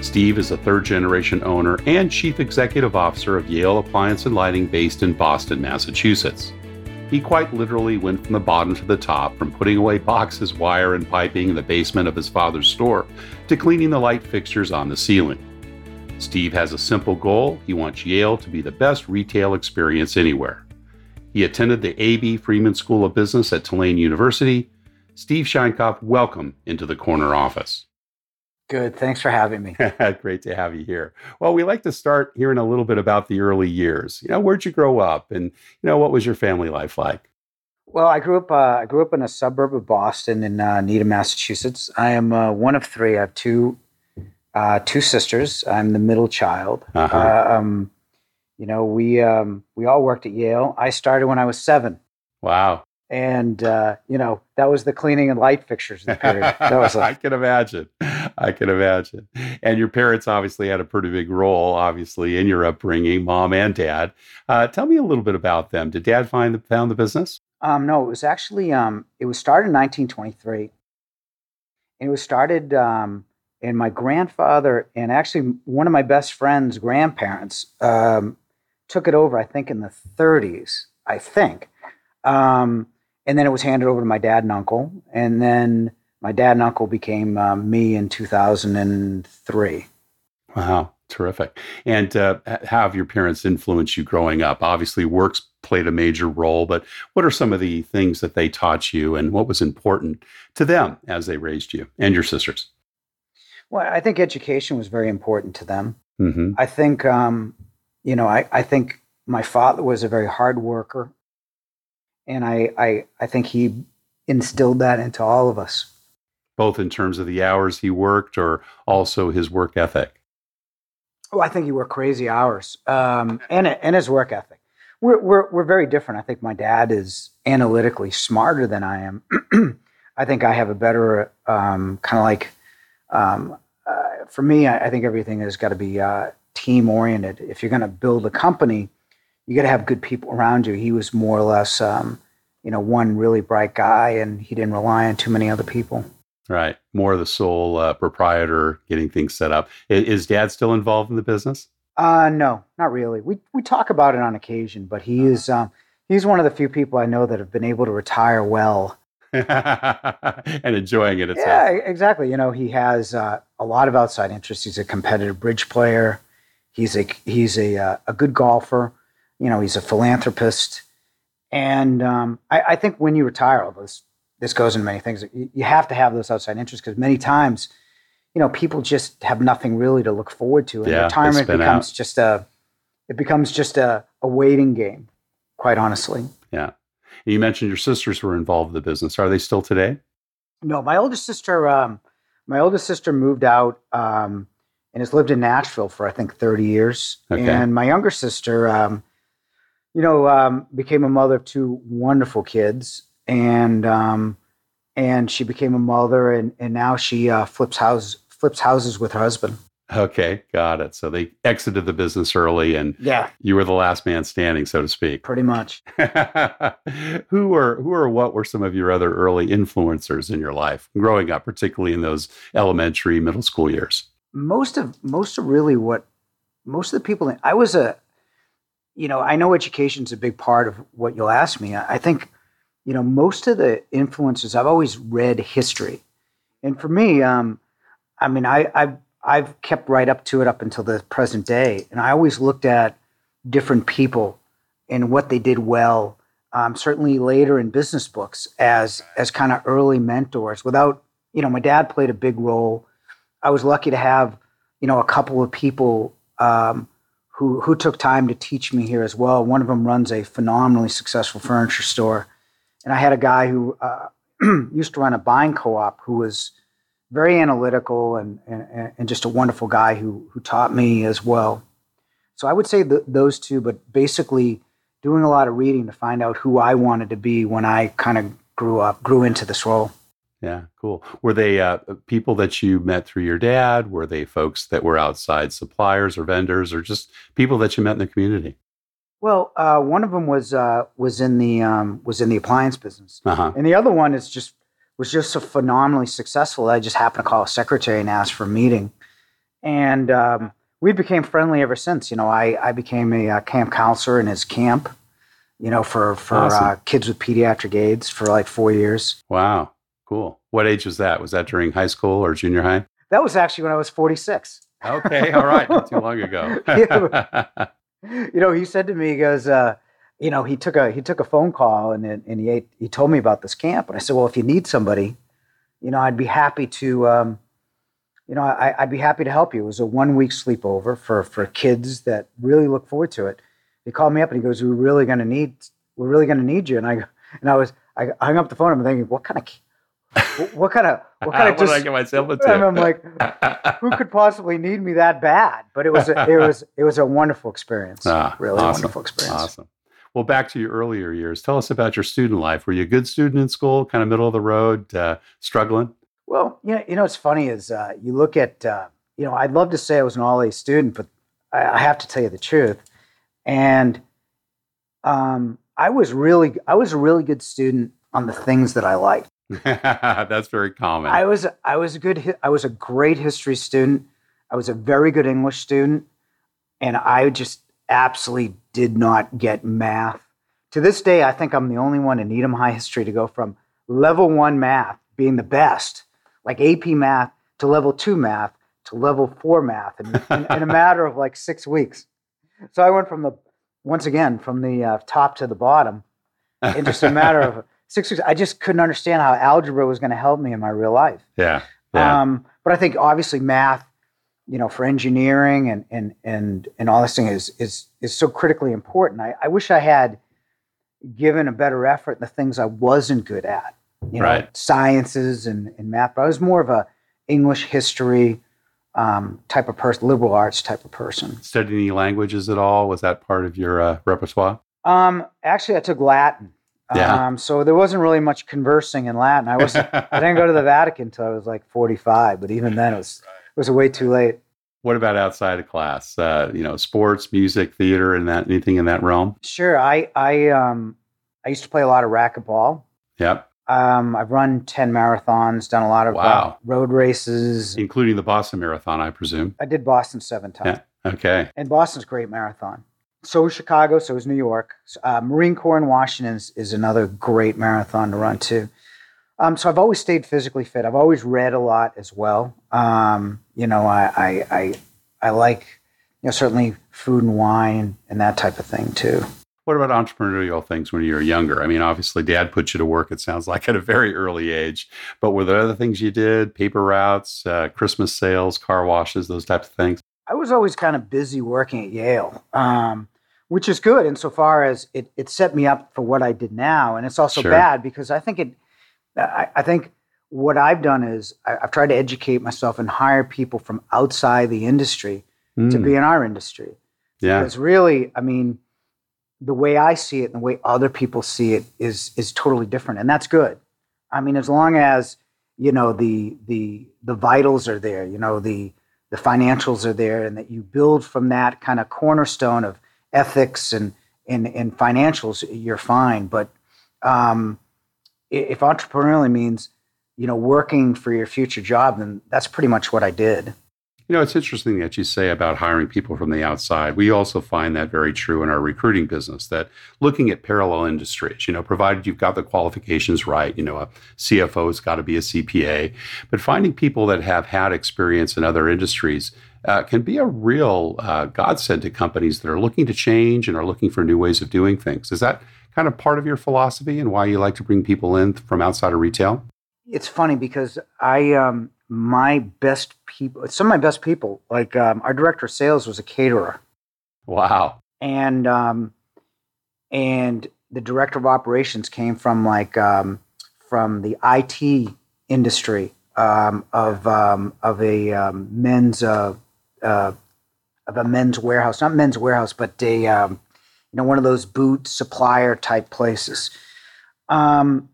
Steve is a third generation owner and chief executive officer of Yale Appliance and Lighting based in Boston, Massachusetts. He quite literally went from the bottom to the top, from putting away boxes, wire, and piping in the basement of his father's store to cleaning the light fixtures on the ceiling. Steve has a simple goal he wants Yale to be the best retail experience anywhere. He attended the A.B. Freeman School of Business at Tulane University. Steve Sheinkopf, welcome into the corner office. Good. Thanks for having me. Great to have you here. Well, we like to start hearing a little bit about the early years. You know, where'd you grow up, and you know, what was your family life like? Well, I grew up. Uh, I grew up in a suburb of Boston in uh, Needham, Massachusetts. I am uh, one of three. I have two uh, two sisters. I'm the middle child. Uh-huh. Uh, um, you know, we um, we all worked at Yale. I started when I was seven. Wow and uh, you know that was the cleaning and light fixtures period. That was a- I can imagine. I can imagine. And your parents obviously had a pretty big role, obviously, in your upbringing, mom and dad. Uh, tell me a little bit about them. Did dad find the, found the business? Um, no, it was actually um, it was started in 1923, and it was started. Um, and my grandfather and actually one of my best friends' grandparents um, took it over. I think in the 30s. I think. Um, and then it was handed over to my dad and uncle, and then my dad and uncle became uh, me in 2003. Wow, terrific! And uh, how have your parents influenced you growing up? Obviously, works played a major role, but what are some of the things that they taught you, and what was important to them as they raised you and your sisters? Well, I think education was very important to them. Mm-hmm. I think, um, you know, I, I think my father was a very hard worker and I, I I think he instilled that into all of us. Both in terms of the hours he worked, or also his work ethic. Oh, I think he worked crazy hours, um, and and his work ethic. We're, we're we're very different. I think my dad is analytically smarter than I am. I think I have a better um, kind of like. Um, uh, for me, I, I, think everything has got to be uh, team oriented. If you're going to build a company, you got to have good people around you. He was more or less, um, you know, one really bright guy, and he didn't rely on too many other people. Right, more of the sole uh, proprietor, getting things set up. Is, is, Dad still involved in the business? Uh, no, not really. We we talk about it on occasion, but he is um, he's one of the few people I know that have been able to retire well. and enjoying it itself. Yeah, exactly. You know, he has uh, a lot of outside interests. He's a competitive bridge player. He's a he's a uh, a good golfer you know, he's a philanthropist. And um, I, I, think when you retire, all this this goes into many things. You, you have to have those outside interests because many times, you know, people just have nothing really to look forward to, and yeah, retirement becomes out. just a it becomes just a, a waiting game. Quite honestly. Yeah. You mentioned your sisters were involved in the business. Are they still today? No, my oldest sister. Um, my oldest sister moved out um, and has lived in Nashville for I think thirty years. Okay. And my younger sister, um, you know, um, became a mother of two wonderful kids, and um, and she became a mother, and and now she uh, flips houses flips houses with her husband. Okay, got it. So they exited the business early and Yeah, you were the last man standing, so to speak. pretty much. who were who or what were some of your other early influencers in your life growing up, particularly in those elementary, middle school years? most of most of really what most of the people i was a you know i know education is a big part of what you'll ask me. I, think you know most of the influences i've always read history. And for me um i mean i i've i've kept right up to it up until the present day. And i always looked at different people and what they did well um, certainly later in business books as as kind of early mentors without you know my dad played a big role. I was lucky to have, you know, a couple of people um, who who took time to teach me here as well. One of them runs a phenomenally successful furniture store, and I had a guy who uh, used to run a buying co-op who was very analytical and, and and just a wonderful guy who who taught me as well. So I would say th- those two, but basically doing a lot of reading to find out who I wanted to be when I kind of grew up, grew into this role. Yeah, cool. Were they uh, people that you met through your dad? Were they folks that were outside suppliers or vendors, or just people that you met in the community? Well, uh, one of them was uh, was in the um, was in the appliance business, Uh huh. and the other one is just was just so phenomenally successful. I just happened to call a secretary and ask for a meeting, and um, we became friendly ever since. You know, I I became a uh, camp counselor in his camp, you know, for for Awesome. uh, kids with pediatric AIDS for like four years. Wow, cool. What age was that? Was that during high school or junior high? That was actually when I was forty six. Okay, all right, not too long ago. you know, he said to me, he goes, uh, you know, he took a he took a phone call and and he he told me about this camp, and I said, well, if you need somebody, you know, I'd be happy to, um, you know, I, I'd be happy to help you. It was a one week sleepover for for kids that really look forward to it. He called me up and he goes, we're really going to need we're really going to need you, and I and I was I hung up the phone. I'm thinking, what kind of what, kind of what kind of what did I just get myself and into? I'm like, who could possibly need me that bad? But it was a, it was it was a wonderful experience. Ah, really awesome. wonderful experience. Awesome. Well, back to your earlier years. Tell us about your student life. Were you a good student in school, kind of middle of the road, uh, struggling? Well, you know, you know what's funny is uh, you look at uh, you know I'd love to say I was an all A student, but I, I have to tell you the truth. And um, I was really I was a really good student on the things that I liked. That's very common. I was I was a good I was a great history student. I was a very good English student, and I just absolutely did not get math. To this day, I think I'm the only one in Needham High history to go from level one math being the best, like AP math, to level two math to level four math in, in, in a matter of like six weeks. So I went from the once again from the uh, top to the bottom in just a matter of six weeks. I just couldn't understand how algebra was going to help me in my real life. yeah. Yeah. Um, but I think obviously math, you know, for engineering and and and and all this thing is is is so critically important. I, I wish I had given a better effort in the things I wasn't good at. You know, Right. sciences and, and math. But I was more of a English history um, type of person, liberal arts type of person. Studied any languages at all? Was that part of your uh, repertoire? Um, actually, I took Latin. Yeah. Um, so there wasn't really much conversing in Latin. I was I didn't go to the Vatican until I was like 45, but even then it was it was way too late. what about outside of class? Uh, you know, sports, music, theater, and that anything in that realm? Sure, I I um I used to play a lot of racquetball. Yep. Um, I've run 10 marathons, done a lot of uh, Wow. road races. Including the Boston Marathon, I presume. I did Boston seven times, Yeah. Okay. and Boston's a great marathon. So is Chicago, so is New York. Uh, Marine Corps in Washington is, is another great marathon to run too. Um, so I've always stayed physically fit. I've always read a lot as well. Um, you know, I, I I I like you know certainly food and wine and that type of thing too. What about entrepreneurial things when you were younger? I mean, obviously, dad put you to work, it sounds like, at a very early age. But were there other things you did? Paper routes, uh, Christmas sales, car washes, those types of things? I was always kind of busy working at Yale, um, which is good insofar as it, it set me up for what I did now. And it's also Sure. bad because I think it, I, I think what I've done is I, I've tried to educate myself and hire people from outside the industry to Mm, be in our industry. yeah. Because really, I mean, the way I see it and the way other people see it is is totally different, and that's good. I mean, as long as you know the the the vitals are there, you know the the financials are there and that you build from that kind of cornerstone of ethics and and, and financials, you're fine. But um, if entrepreneurially means you know working for your future job, then that's pretty much what I did. You know, it's interesting that you say about hiring people from the outside. We also find that very true in our recruiting business that looking at parallel industries, you know, provided you've got the qualifications right, you know, a CFO's got to be a CPA, but finding people that have had experience in other industries uh, can be a real uh, godsend to companies that are looking to change and are looking for new ways of doing things. Is that kind of part of your philosophy and why you like to bring people in from outside of retail? It's funny because I, um, my best people, some of my best people, like um, our director of sales was a caterer. Wow. And, um, and the director of operations came from like, um, from the IT industry um, of, um, of a um, men's, uh, uh, of a men's warehouse, not men's warehouse, but a, you know, one of those boot supplier type places. Um,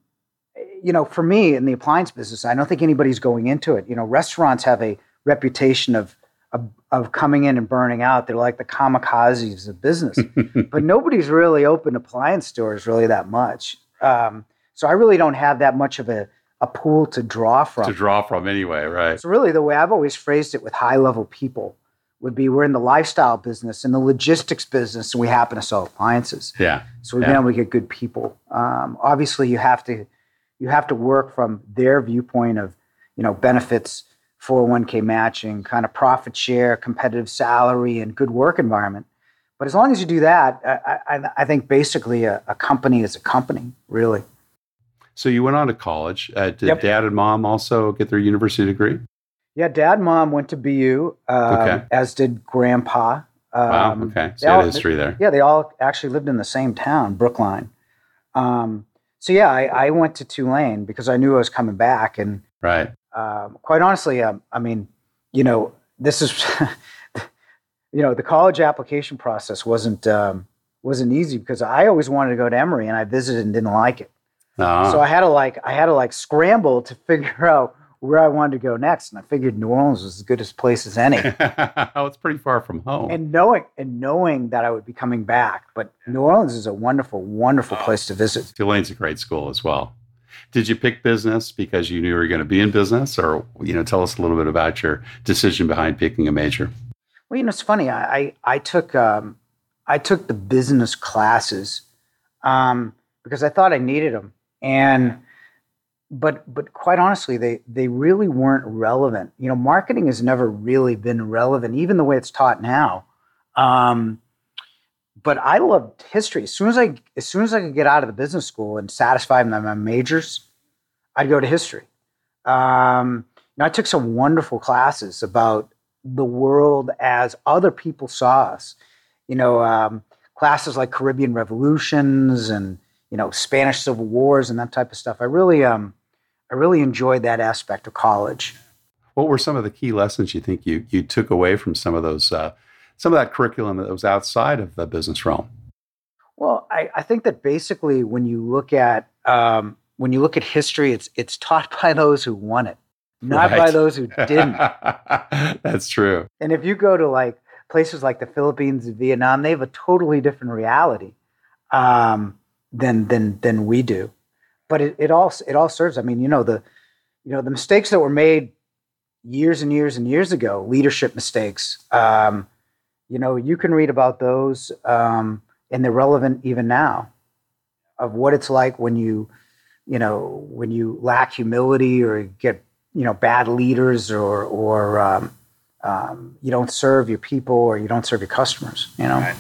you know, for me in the appliance business, I don't think anybody's going into it. You know, restaurants have a reputation of of, of coming in and burning out. They're like the kamikazes of business, but nobody's really opened appliance stores really that much. Um, so I really don't have that much of a a pool to draw from. To draw from anyway, right? So really, the way I've always phrased it with high level people would be we're in the lifestyle business and the logistics business and we happen to sell appliances yeah so we've yeah. been able to get good people um, obviously you have to you have to work from their viewpoint of you know benefits 401k matching kind of profit share competitive salary and good work environment but as long as you do that i, I, I think basically a, a, company is a company really so you went on to college uh, did Yep. dad and mom also get their university degree yeah dad mom went to BU um, Okay. as did grandpa wow Um, okay they so all- history there Yeah, they all actually lived in the same town, Brookline. Um, so yeah, I, I went to Tulane because I knew I was coming back, and right um, quite honestly, um, I mean, you know, this is, you know, the college application process wasn't um, wasn't easy because I always wanted to go to Emory, and I visited and didn't like it. Ah, So I had to like I had to like scramble to figure out where I wanted to go next, and I figured New Orleans was as good a place as any. oh it's pretty far from home and knowing and knowing that I would be coming back. But New Orleans is a wonderful, wonderful place to visit. Tulane's a great school as well. Did you pick business because you knew you were going to be in business, or you know, tell us a little bit about your decision behind picking a major? Well, you know, it's funny. I I, I took um, I took the business classes um, because I thought I needed them, and but but quite honestly, they they really weren't relevant. You know, marketing has never really been relevant, even the way it's taught now. Um, but I loved history. As soon as I as soon as I could get out of the business school and satisfy my, my majors, I'd go to history. Um, you know, I took some wonderful classes about the world as other people saw us. You know, um, classes like Caribbean revolutions and you know Spanish civil wars and that type of stuff. I really, um, I really enjoyed that aspect of college. What were some of the key lessons you think you you took away from some of those uh, some of that curriculum that was outside of the business realm? Well, I, I think that basically when you look at um, when you look at history, it's it's taught by those who won it, not by those who didn't. That's true. And if you go to like places like the Philippines and Vietnam, they have a totally different reality um, than than than we do. But it, it all it all serves. I mean, you know the you know the mistakes that were made years and years and years ago, leadership mistakes. Um, you know, you can read about those, um, and they're relevant even now, of what it's like when you you know when you lack humility or get you know bad leaders or or um, um, you don't serve your people or you don't serve your customers. You know, Right.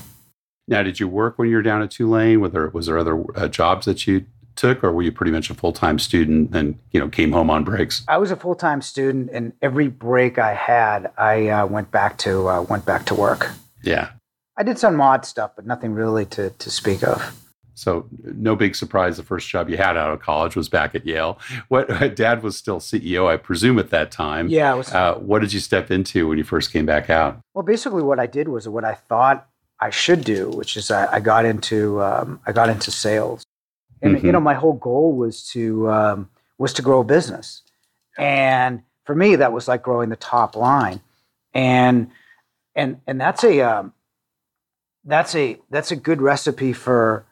Now, did you work when you were down at Tulane? Was there was there other uh, jobs that you took, or were you pretty much a full time student and you know came home on breaks? I was a full time student, and every break I had, I uh, went back to uh, went back to work. Yeah. I did some mod stuff, but nothing really to to speak of. So no big surprise. The first job you had out of college was back at Yale. What Dad was still CEO, I presume, at that time. Yeah, was, Uh, what did you step into when you first came back out? well, basically what I did was what I thought I should do, which is I, I got into um, I got into sales, and Mhm. you know my whole goal was to um, was to grow a business, and for me that was like growing the top line, and and and that's a um, that's a that's a good recipe for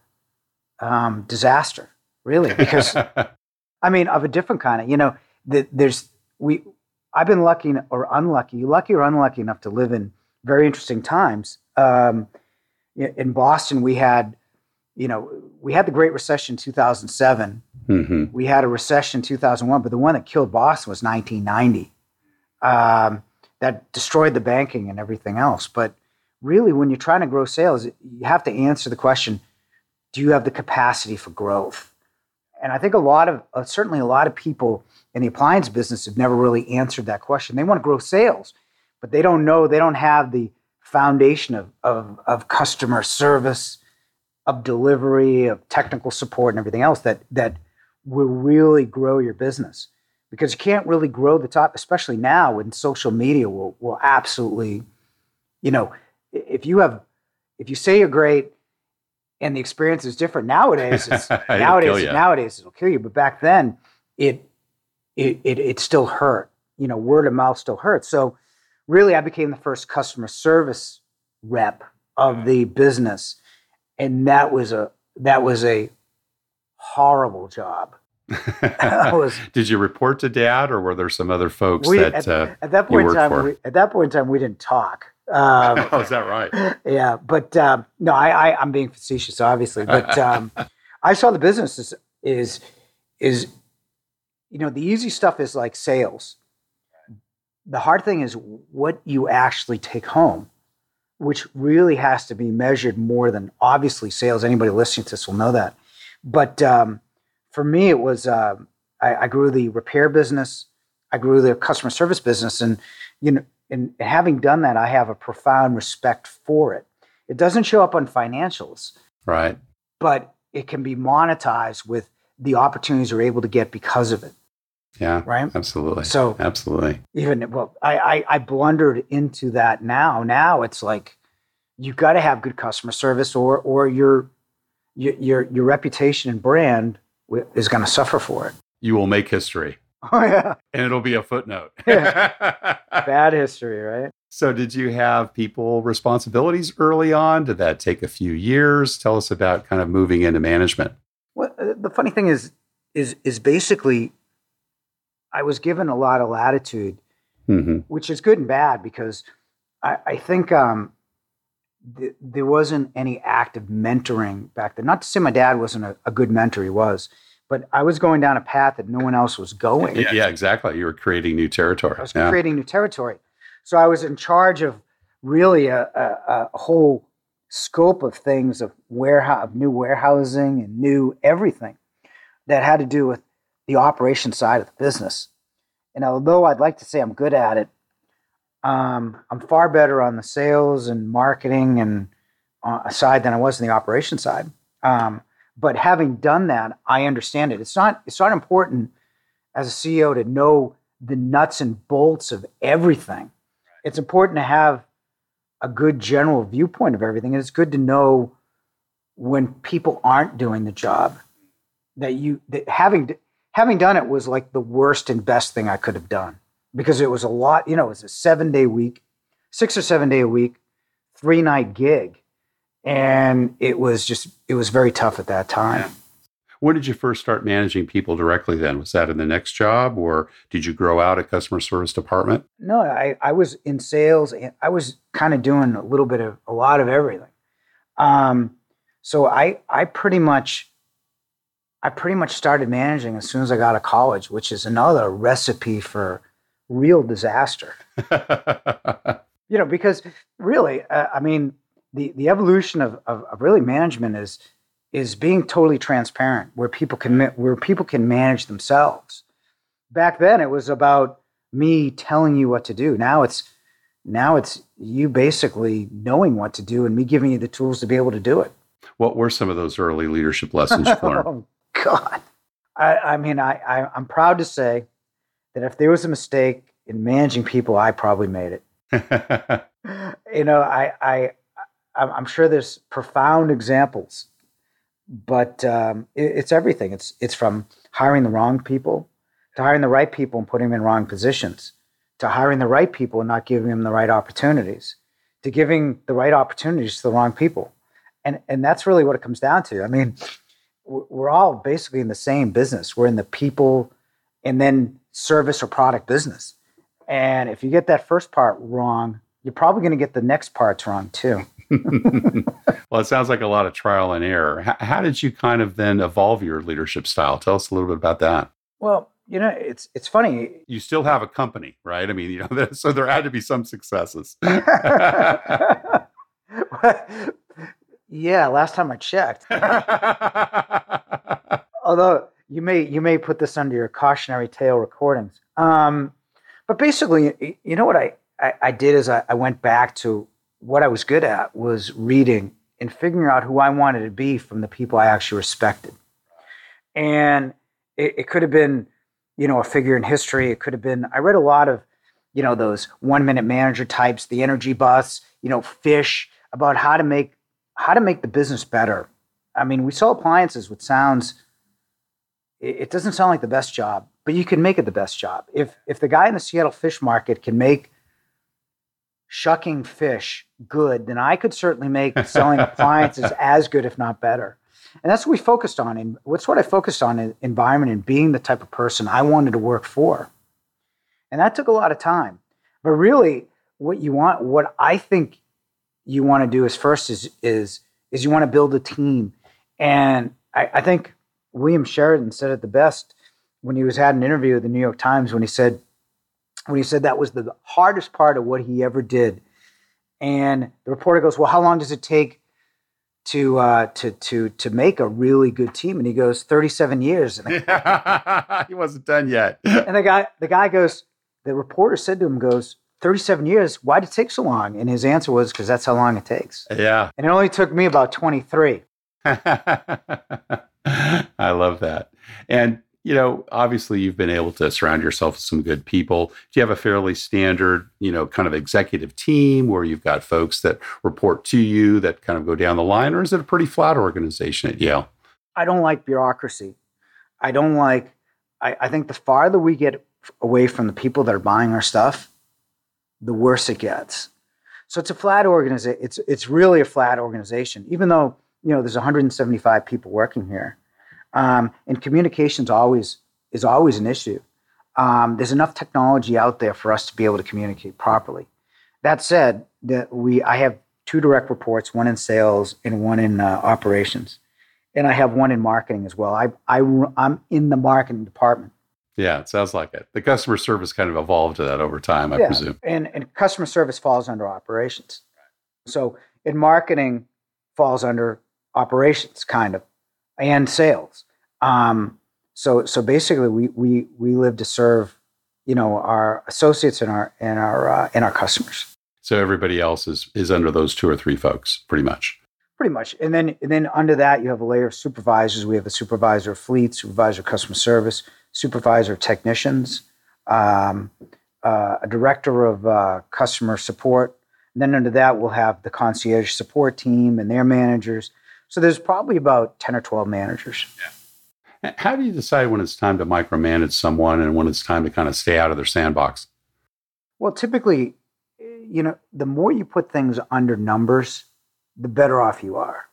um, disaster, really, because I mean, of a different kind of you know, the, there's we I've been lucky or unlucky, lucky or unlucky enough to live in very interesting times. Um, in Boston, we had, you know, we had the Great Recession 2007. Mm-hmm. We had a recession 2001, but the one that killed Boston was 1990. Um, that destroyed the banking and everything else. But really, when you're trying to grow sales, you have to answer the question: Do you have the capacity for growth? And I think a lot of, uh, certainly a lot of people in the appliance business have never really answered that question. They want to grow sales, but they don't know, they don't have the foundation of, of, of customer service, of delivery, of technical support, and everything else that, that will really grow your business. Because you can't really grow the top, especially now when social media will, will absolutely, you know, if you have, if you say you're great and the experience is different nowadays, it's, nowadays, nowadays it'll kill you. But back then, it, it, it, it still hurt. You know, word of mouth still hurts. So really, I became the first customer service rep of the business, and that was a that was a horrible job. was, Did you report to dad, or were there some other folks we, that at, uh, at that point in time? We, at that point in time, we didn't talk. Um, oh, is that right? Yeah, but um, no, I, I am being facetious, obviously, but um, I saw the business is, is is you know, the easy stuff is like sales. The hard thing is what you actually take home, which really has to be measured more than obviously sales. Anybody listening to this will know that. But um, for me, it was uh, I, I grew the repair business, I grew the customer service business, and you know, and having done that, I have a profound respect for it. It doesn't show up on financials, right? But it can be monetized with the opportunities you're able to get because of it. Yeah. Right. Absolutely. So absolutely. Even well, I, I, I blundered into that now. Now it's like you've got to have good customer service, or or your your your reputation and brand is going to suffer for it. You will make history. Oh yeah. And it'll be a footnote. Bad history, right? So, did you have people responsibilities early on? Did that take a few years? Tell us about kind of moving into management. Well, uh, the funny thing is, is is basically I was given a lot of latitude, mm-hmm. which is good and bad because I, I think um, th- there wasn't any active mentoring back then. Not to say my dad wasn't a, a, good mentor, he was, but I was going down a path that no one else was going. Yeah, yeah exactly. You were creating new territory. I was yeah. creating new territory. So I was in charge of really a, a, a whole scope of things of warehouse, of new warehousing and new everything that had to do with the operation side of the business. And although I'd like to say I'm good at it, um, I'm far better on the sales and marketing and uh, side than I was in the operation side. Um, but having done that, I understand it. It's not it's not important as a CEO to know the nuts and bolts of everything. It's important to have a good general viewpoint of everything, and it's good to know when people aren't doing the job that you that having having done it was like the worst and best thing I could have done because it was a lot, you know, it was a seven day week, six or seven day a week, three night gig. And it was just, it was very tough at that time. When did you first start managing people directly then? Was that in the next job or did you grow out a customer service department? No, I, I was in sales. And I was kind of doing a little bit of a lot of everything. Um, so I, I pretty much I pretty much started managing as soon as I got to college, which is another recipe for real disaster. you know, because really, uh, I mean, the, the evolution of, of, of, really management is is being totally transparent, where people can where people can manage themselves. Back then, it was about me telling you what to do. Now it's now it's you basically knowing what to do and me giving you the tools to be able to do it. What were some of those early leadership lessons you learned? God. I, I mean, I, I, I'm proud to say that if there was a mistake in managing people, I probably made it. you know, I, I, I'm sure there's profound examples, but um, it, it's everything. It's it's from hiring the wrong people to hiring the right people and putting them in wrong positions to to hiring the right people and not giving them the right opportunities, to giving the right opportunities to the wrong people. And, and that's really what it comes down to. I mean, we're all basically in the same business. We're in the people and then service or product business. And if you get that first part wrong, you're probably going to get the next parts wrong too. well, it sounds like a lot of trial and error. How, how, did you kind of then evolve your leadership style? Tell us a little bit about that. Well, you know, it's it's funny. You still have a company, right? I mean, you know, so there had to be some successes. yeah, last time I checked. Although you may you may put this under your cautionary tale recordings. Um, but basically, you know what I, I, I did is I, I went back to what I was good at was reading and figuring out who I wanted to be from the people I actually respected. And it, it could have been, you know, a figure in history. It could have been, I read a lot of, you know, those one minute manager types, the energy bus, you know, fish about how to make, how to make the business better. I mean, we sell appliances, which sounds, it, doesn't sound like the best job, but you can make it the best job. If, if the guy in the Seattle fish market can make shucking fish good, then I could certainly make selling appliances as good, if not better. And that's what we focused on. And what's what I focused on in environment and being the type of person I wanted to work for. And that took a lot of time. But really, what you want, what I think you want to do is first is is is you want to build a team. And I, I think William Sheridan said it the best when he was had an interview with the New York Times when he said when he said that was the hardest part of what he ever did. And the reporter goes, "Well, how long does it take to uh, to to to make a really good team?" And he goes, "37 years." And he wasn't done yet. and the guy the guy goes, the reporter said to him, "Goes 37 years? Why did it take so long?" And his answer was, "Because that's how long it takes." Yeah. And it only took me about 23. I love that. And you know, obviously you've been able to surround yourself with some good people. Do you have a fairly standard, you know, kind of executive team where you've got folks that report to you that kind of go down the line, or is it a pretty flat organization at Yale? I don't like bureaucracy. I don't like, I, I think the farther we get away from the people that are buying our stuff, the worse it gets. So it's a flat organization. It's, it's really a flat organization, even though, you know, there's 175 people working here um, and communications always is always an issue. Um, there's enough technology out there for us to be able to communicate properly. That said, that we I have two direct reports, one in sales and one in uh, operations, and I have one in marketing as well. I, I I'm in the marketing department. Yeah, it sounds like it. The customer service kind of evolved to that over time, I yeah, presume. And and customer service falls under operations. So in marketing falls under operations, kind of and sales. Um, so so basically, we we we live to serve, you know, our associates and our and our uh, and our customers. So everybody else is is under those two or three folks, pretty much. Pretty much, and then and then under that you have a layer of supervisors. We have a supervisor of fleet, supervisor of customer service, supervisor of technicians, um, uh, a director of uh, customer support. And then under that, we'll have the concierge support team and their managers, so there's probably about 10 or 12 managers. Yeah. How do you decide when it's time to micromanage someone and when it's time to kind of stay out of their sandbox? Well, typically, you know, the more you put things under numbers, the better off you are.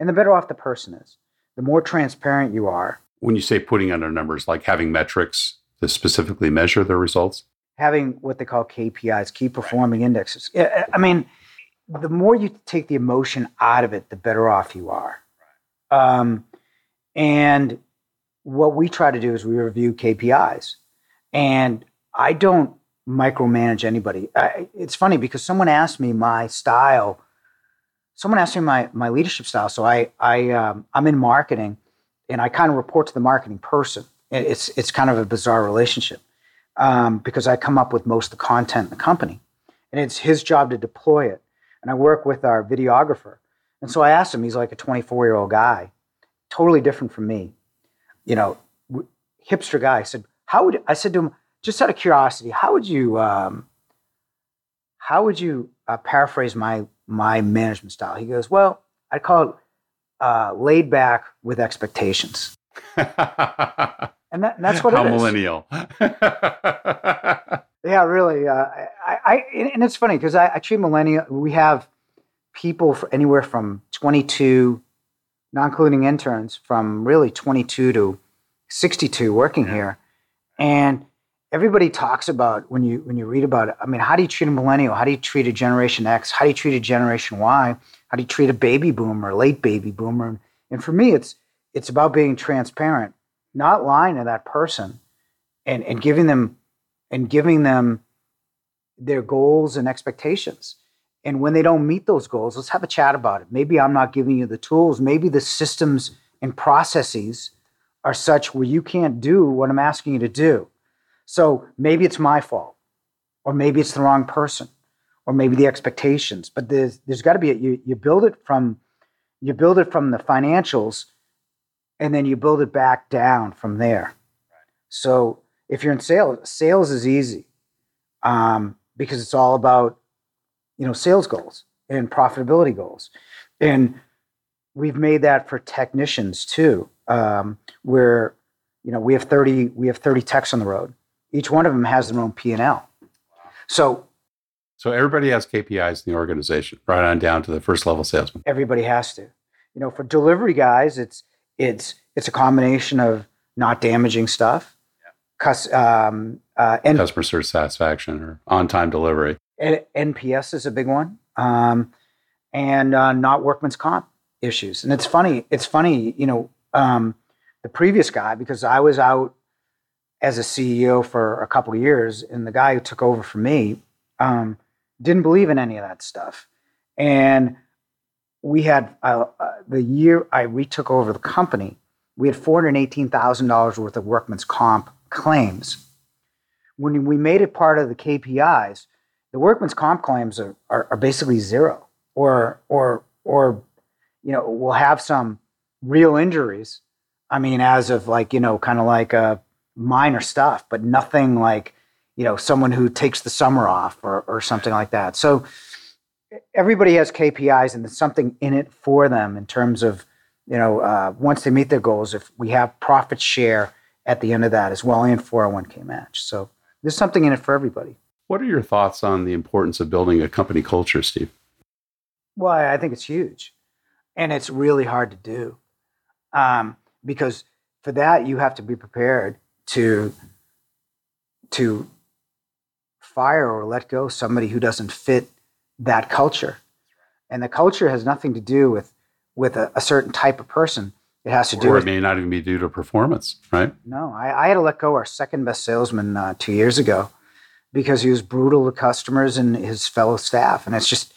And the better off the person is. The more transparent you are. When you say putting under numbers, like having metrics to specifically measure their results? Having what they call KPIs, key performing indexes. I mean, the more you take the emotion out of it, the better off you are. Um, and what we try to do is we review KPIs. And I don't micromanage anybody. I, it's funny because someone asked me my style. Someone asked me my, my leadership style. So I, I, um, I'm in marketing and I kind of report to the marketing person. It's, it's kind of a bizarre relationship um, because I come up with most of the content in the company. And it's his job to deploy it and I work with our videographer. And so I asked him, he's like a 24 year old guy, totally different from me, you know, hipster guy. I said, how would, I said to him, just out of curiosity, how would you, um, how would you uh, paraphrase my, my management style? He goes, well, I'd call it uh, laid back with expectations. and, that, and that's what How it is. millennial. Yeah, really. Uh, I, I, and it's funny because I, I treat millennial. We have people for anywhere from 22, not including interns, from really 22 to 62 working yeah. here, and everybody talks about when you when you read about it. I mean, how do you treat a millennial? How do you treat a Generation X? How do you treat a Generation Y? How do you treat a baby boomer, late baby boomer? And for me, it's it's about being transparent, not lying to that person, and and giving them and giving them their goals and expectations. And when they don't meet those goals, let's have a chat about it. Maybe I'm not giving you the tools. Maybe the systems and processes are such where you can't do what I'm asking you to do. So maybe it's my fault, or maybe it's the wrong person, or maybe the expectations. But there's there's got to be a, you you build it from you build it from the financials, and then you build it back down from there. So if you're in sales, sales is easy um, because it's all about you know sales goals and profitability goals, and we've made that for technicians too, um, where you know we have thirty we have thirty techs on the road. Each one of them has their own P and L. So. So everybody has KPIs in the organization, right on down to the first level salesman. Everybody has to. You know, for delivery guys, it's it's it's a combination of not damaging stuff, cus, um, uh, N- customer service satisfaction or on time delivery. N- NPS is a big one, um, and uh, not workman's comp issues. And it's funny. It's funny. You know, um, the previous guy because I was out as a CEO for a couple of years, and the guy who took over for me um, didn't believe in any of that stuff. And we had uh, uh, the year I retook over the company, we had four hundred eighteen thousand dollars worth of workman's comp claims. When we made it part of the KPIs, the workman's comp claims are, are, are basically zero, or or or you know we'll have some real injuries. I mean, as of like you know, kind of like a minor stuff, but nothing like you know someone who takes the summer off or or something like that. So everybody has KPIs and there's something in it for them in terms of you know uh, once they meet their goals. If we have profit share at the end of that as well and 401k match. So there's something in it for everybody. What are your thoughts on the importance of building a company culture, Steve? Well, I think it's huge, and it's really hard to do um, because for that you have to be prepared to to fire or let go somebody who doesn't fit that culture, and the culture has nothing to do with with a, a certain type of person. It has to do. Or with, it may not even be due to performance, right? No, I, I had to let go our second best salesman uh, two years ago because he was brutal to customers and his fellow staff, and it's just,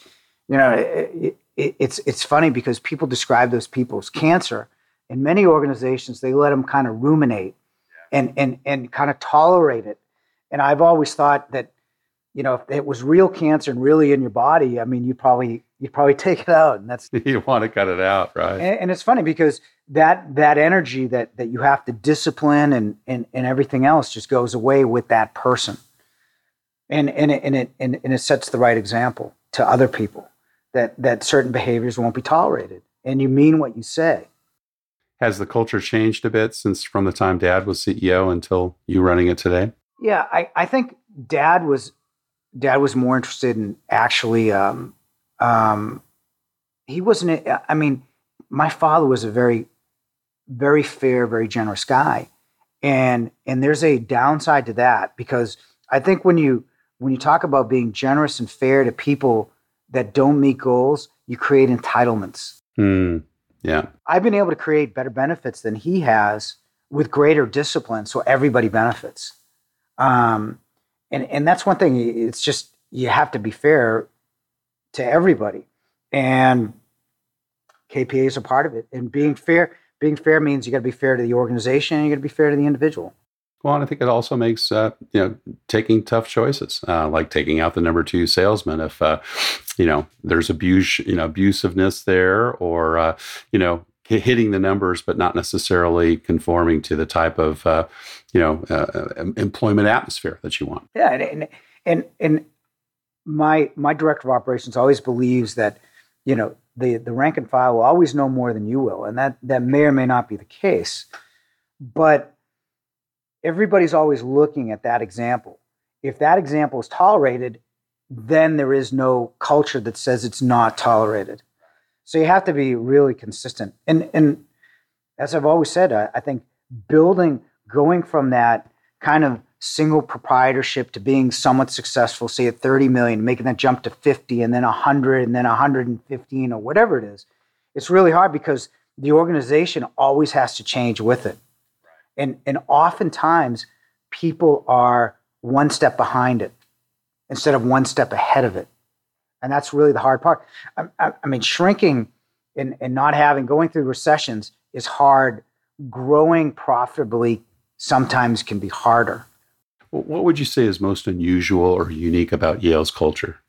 you know, it, it, it's it's funny because people describe those people as cancer. In many organizations, they let them kind of ruminate and and and kind of tolerate it. And I've always thought that, you know, if it was real cancer and really in your body, I mean, you probably you probably take it out, and that's you want to cut it out, right? And, and, it's funny because that that energy that that you have to discipline and and and everything else just goes away with that person, and and it, and it and, and it sets the right example to other people that that certain behaviors won't be tolerated, and you mean what you say. Has the culture changed a bit since from the time Dad was CEO until you running it today? Yeah, I, I think Dad was Dad was more interested in actually um, um, he wasn't. I mean, my father was a very, very fair, very generous guy, and and there's a downside to that because I think when you when you talk about being generous and fair to people that don't meet goals, you create entitlements. Mm, yeah, I've been able to create better benefits than he has with greater discipline, so everybody benefits. Um, and and that's one thing. It's just you have to be fair to everybody. And KPA is a part of it. And being fair, being fair means you got to be fair to the organization and you got to be fair to the individual. Well, and I think it also makes uh, you know taking tough choices, uh, like taking out the number two salesman if uh, you know there's abuse, you know, abusiveness there, or uh, you know hitting the numbers but not necessarily conforming to the type of uh, you know uh, employment atmosphere that you want. Yeah, and and and my my director of operations always believes that you know the the rank and file will always know more than you will, and that that may or may not be the case, but everybody's always looking at that example, if that example is tolerated, then there is no culture that says it's not tolerated. So you have to be really consistent. And and as I've always said, I, I think building, going from that kind of single proprietorship to being somewhat successful, say at 30 million, making that jump to 50 and then 100 and then 115 or whatever it is, it's really hard because the organization always has to change with it. And, and oftentimes people are one step behind it instead of one step ahead of it. And that's really the hard part. I, I, I mean, shrinking and, and not having, going through recessions is hard. Growing profitably sometimes can be harder. What would you say is most unusual or unique about Yale's culture?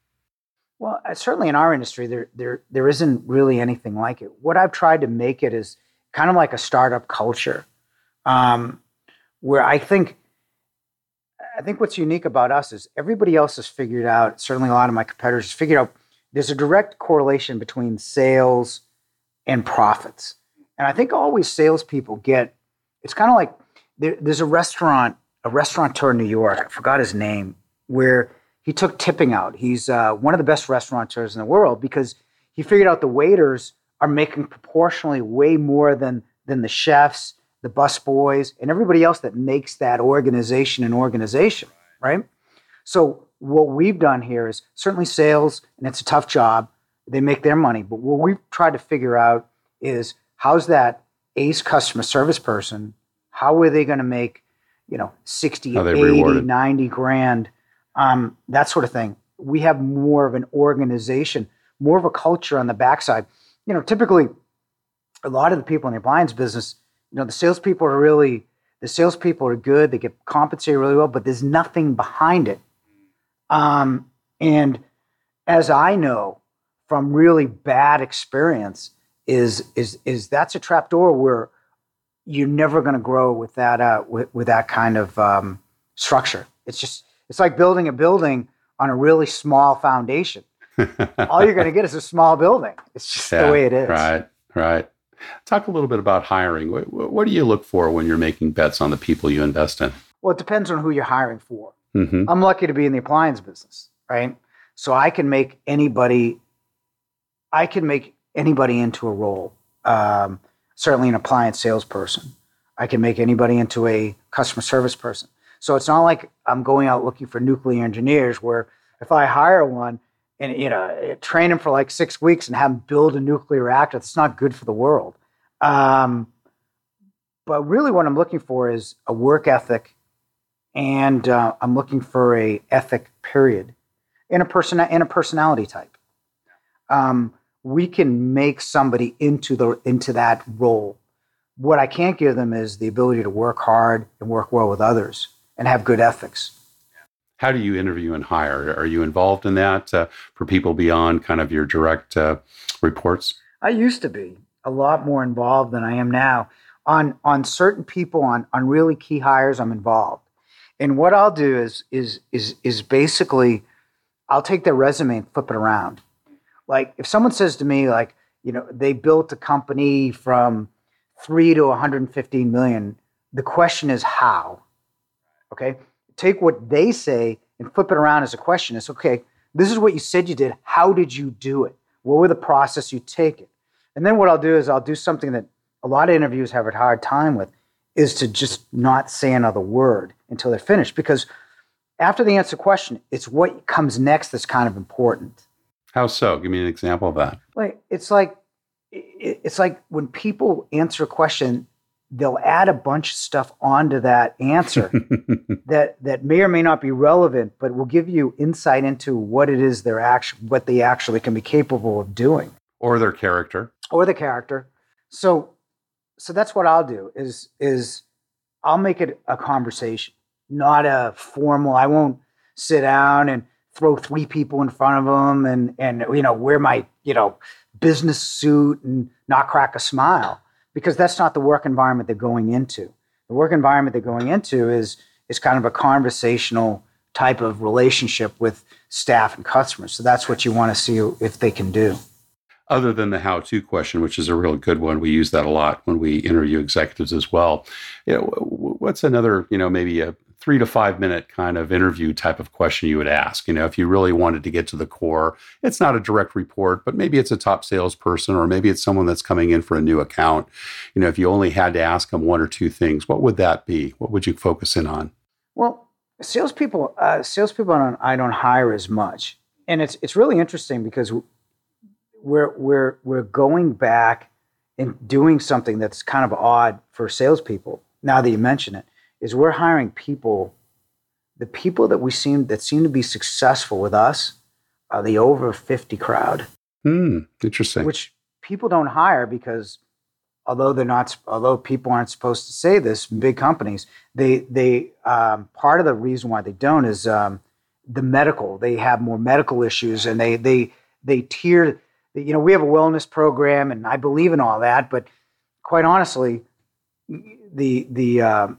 Well, uh, certainly in our industry, there, there, there isn't really anything like it. What I've tried to make it is kind of like a startup culture, um, where I think, I think what's unique about us is everybody else has figured out. Certainly, a lot of my competitors figured out there's a direct correlation between sales and profits. And I think always salespeople get. It's kind of like there, there's a restaurant, a restaurateur in New York. I forgot his name, where he took tipping out. He's uh, one of the best restaurateurs in the world because he figured out the waiters are making proportionally way more than than the chefs, the bus boys, and everybody else that makes that organization an organization, right? So what we've done here is certainly sales, and it's a tough job. They make their money, but what we've tried to figure out is how's that ace customer service person? How are they going to make, you know, 60, 80, rewarded? 90 grand um, that sort of thing. We have more of an organization, more of a culture on the backside. You know, typically, a lot of the people in the appliance business, you know, the salespeople are really the salespeople are good. They get compensated really well, but there's nothing behind it. Um, and as I know from really bad experience, is is is that's a trap door where you're never going to grow with that uh, with, with that kind of um, structure. It's just it's like building a building on a really small foundation. All you're going to get is a small building. It's just yeah, the way it is. Right, right. Talk a little bit about hiring. What, what, do you look for when you're making bets on the people you invest in? Well, it depends on who you're hiring for. Mm-hmm. I'm lucky to be in the appliance business, right? So I can make anybody, I can make anybody into a role. Um, certainly, an appliance salesperson. I can make anybody into a customer service person. So it's not like I'm going out looking for nuclear engineers where if I hire one and you know train them for like six weeks and have them build a nuclear reactor, that's not good for the world. Um, but really, what I'm looking for is a work ethic, and uh, I'm looking for a ethic period, in a person in a personality type. Um, we can make somebody into the into that role. What I can't give them is the ability to work hard and work well with others and have good ethics. How do you interview and hire? Are you involved in that uh, for people beyond kind of your direct uh, reports? I used to be a lot more involved than I am now. On on certain people, on on really key hires, I'm involved. And what I'll do is is is is basically, I'll take their resume and flip it around. Like if someone says to me, like you know, they built a company from three to 115 million. The question is how Okay. Take what they say and flip it around as a question. It's okay, this is what you said you did. How did you do it? What were the process you take it? And then what I'll do is I'll do something that a lot of interviews have a hard time with is to just not say another word until they're finished. Because after they answer the question, it's what comes next that's kind of important. How so? Give me an example of that. Like it's like it's like when people answer a question, they'll add a bunch of stuff onto that answer that that may or may not be relevant, but will give you insight into what it is they're actually what they actually can be capable of doing, or their character, or the character. So, so that's what I'll do is is I'll make it a conversation, not a formal. I won't sit down and throw three people in front of them and and you know wear my you know business suit and not crack a smile because that's not the work environment they're going into. The work environment they're going into is is kind of a conversational type of relationship with staff and customers. So that's what you want to see if they can do. Other than the how-to question, which is a real good one, we use that a lot when we interview executives as well. You know, what's another, you know, maybe a three to five minute kind of interview type of question you would ask. You know, if you really wanted to get to the core, it's not a direct report, but maybe it's a top salesperson or maybe it's someone that's coming in for a new account. You know, if you only had to ask them one or two things, what would that be? What would you focus in on? Well, salespeople, uh, salespeople don't, I don't hire as much, and it's it's really interesting because we're we're we're going back and doing something that's kind of odd for salespeople. Now that you mention it, is we're hiring people. The people that we seem that seem to be successful with us are the over fifty crowd. Hmm. Interesting. Which people don't hire because although they're not although people aren't supposed to say this big companies they they um, part of the reason why they don't is um, the medical they have more medical issues and they they they tier you know we have a wellness program and i believe in all that but quite honestly the the um,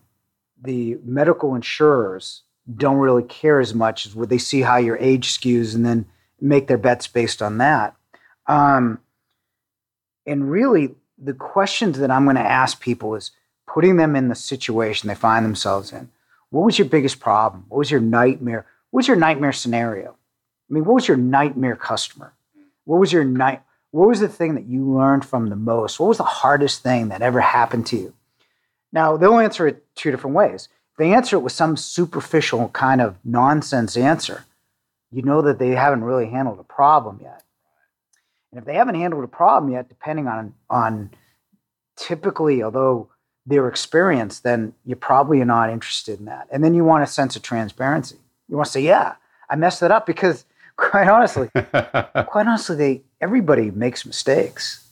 the medical insurers don't really care as much as would they see how your age skews and then make their bets based on that um, and really the questions that I'm going to ask people is putting them in the situation they find themselves in. What was your biggest problem? What was your nightmare? What was your nightmare scenario? I mean, what was your nightmare customer? What was your night? What was the thing that you learned from the most? What was the hardest thing that ever happened to you? Now, they'll answer it two different ways. If they answer it with some superficial kind of nonsense answer, you know that they haven't really handled a problem yet. And if they haven't handled a problem yet, depending on on typically, although their experience, then you probably are not interested in that. And then you want a sense of transparency. You want to say, "Yeah, I messed it up," because quite honestly, quite honestly, they everybody makes mistakes,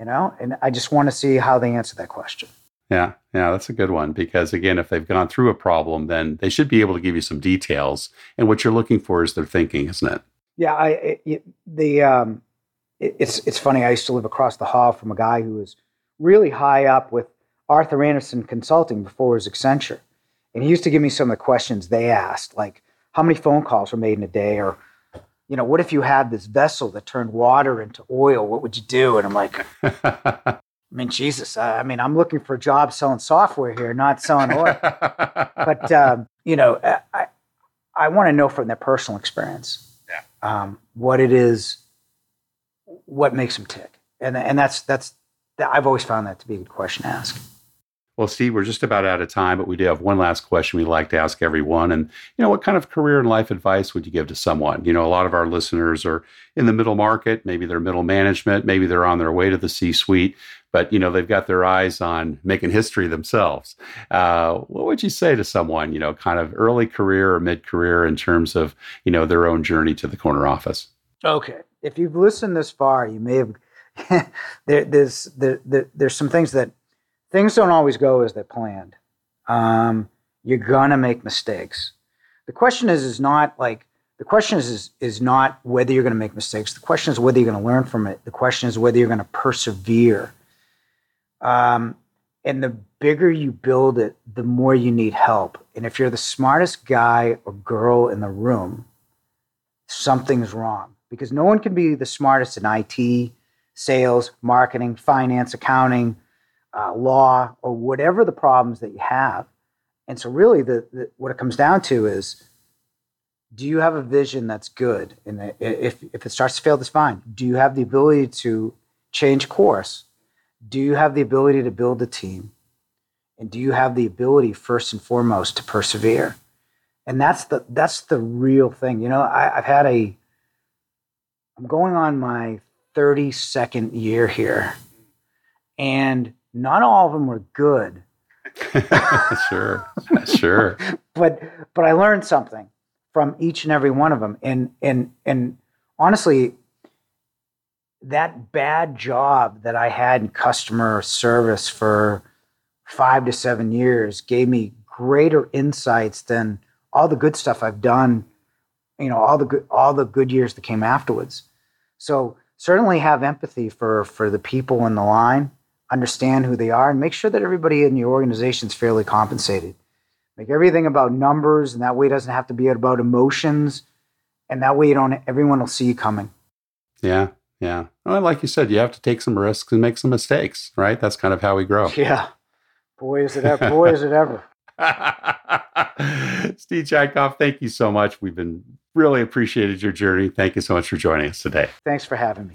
you know. And I just want to see how they answer that question. Yeah, yeah, that's a good one because again, if they've gone through a problem, then they should be able to give you some details. And what you're looking for is their thinking, isn't it? Yeah, I it, the um, it's it's funny. I used to live across the hall from a guy who was really high up with Arthur Andersen Consulting before it was Accenture, and he used to give me some of the questions they asked, like how many phone calls were made in a day, or you know, what if you had this vessel that turned water into oil? What would you do? And I'm like, I mean, Jesus, I mean, I'm looking for a job selling software here, not selling oil. but um, you know, I I want to know from their personal experience yeah. um, what it is what makes them tick? And and that's that's I've always found that to be a good question to ask. Well, Steve, we're just about out of time, but we do have one last question we'd like to ask everyone. And, you know, what kind of career and life advice would you give to someone? You know, a lot of our listeners are in the middle market, maybe they're middle management, maybe they're on their way to the C suite, but, you know, they've got their eyes on making history themselves. Uh, what would you say to someone, you know, kind of early career or mid career in terms of, you know, their own journey to the corner office? Okay if you've listened this far, you may have there, there's there, there, there's some things that things don't always go as they're planned. Um, you're gonna make mistakes. The question is is not like the question is, is is not whether you're gonna make mistakes. The question is whether you're gonna learn from it. The question is whether you're gonna persevere. Um, and the bigger you build it, the more you need help. And if you're the smartest guy or girl in the room, something's wrong because no one can be the smartest in IT, sales, marketing, finance, accounting, uh, law, or whatever the problems that you have. And so, really, the, the, what it comes down to is do you have a vision that's good? And if, if it starts to fail, that's fine. Do you have the ability to change course? Do you have the ability to build a team? And do you have the ability, first and foremost, to persevere? And that's the that's the real thing. You know, I, I've had a I'm going on my 32nd year here, and not all of them were good. sure, sure. but but I learned something from each and every one of them, and and and honestly, that bad job that I had in customer service for five to seven years gave me greater insights than all the good stuff I've done. You know, all the good all the good years that came afterwards. So certainly have empathy for for the people in the line, understand who they are, and make sure that everybody in your organization is fairly compensated. Make everything about numbers, and that way it doesn't have to be about emotions, and that way you don't. Everyone will see you coming. Yeah, yeah. Well, like you said, you have to take some risks and make some mistakes, right? That's kind of how we grow. Yeah. Boy, is it ever! Boy, is it ever! Steve Sheinkopf, thank you so much. We've been really appreciated your journey. Thank you so much for joining us today. Thanks for having me.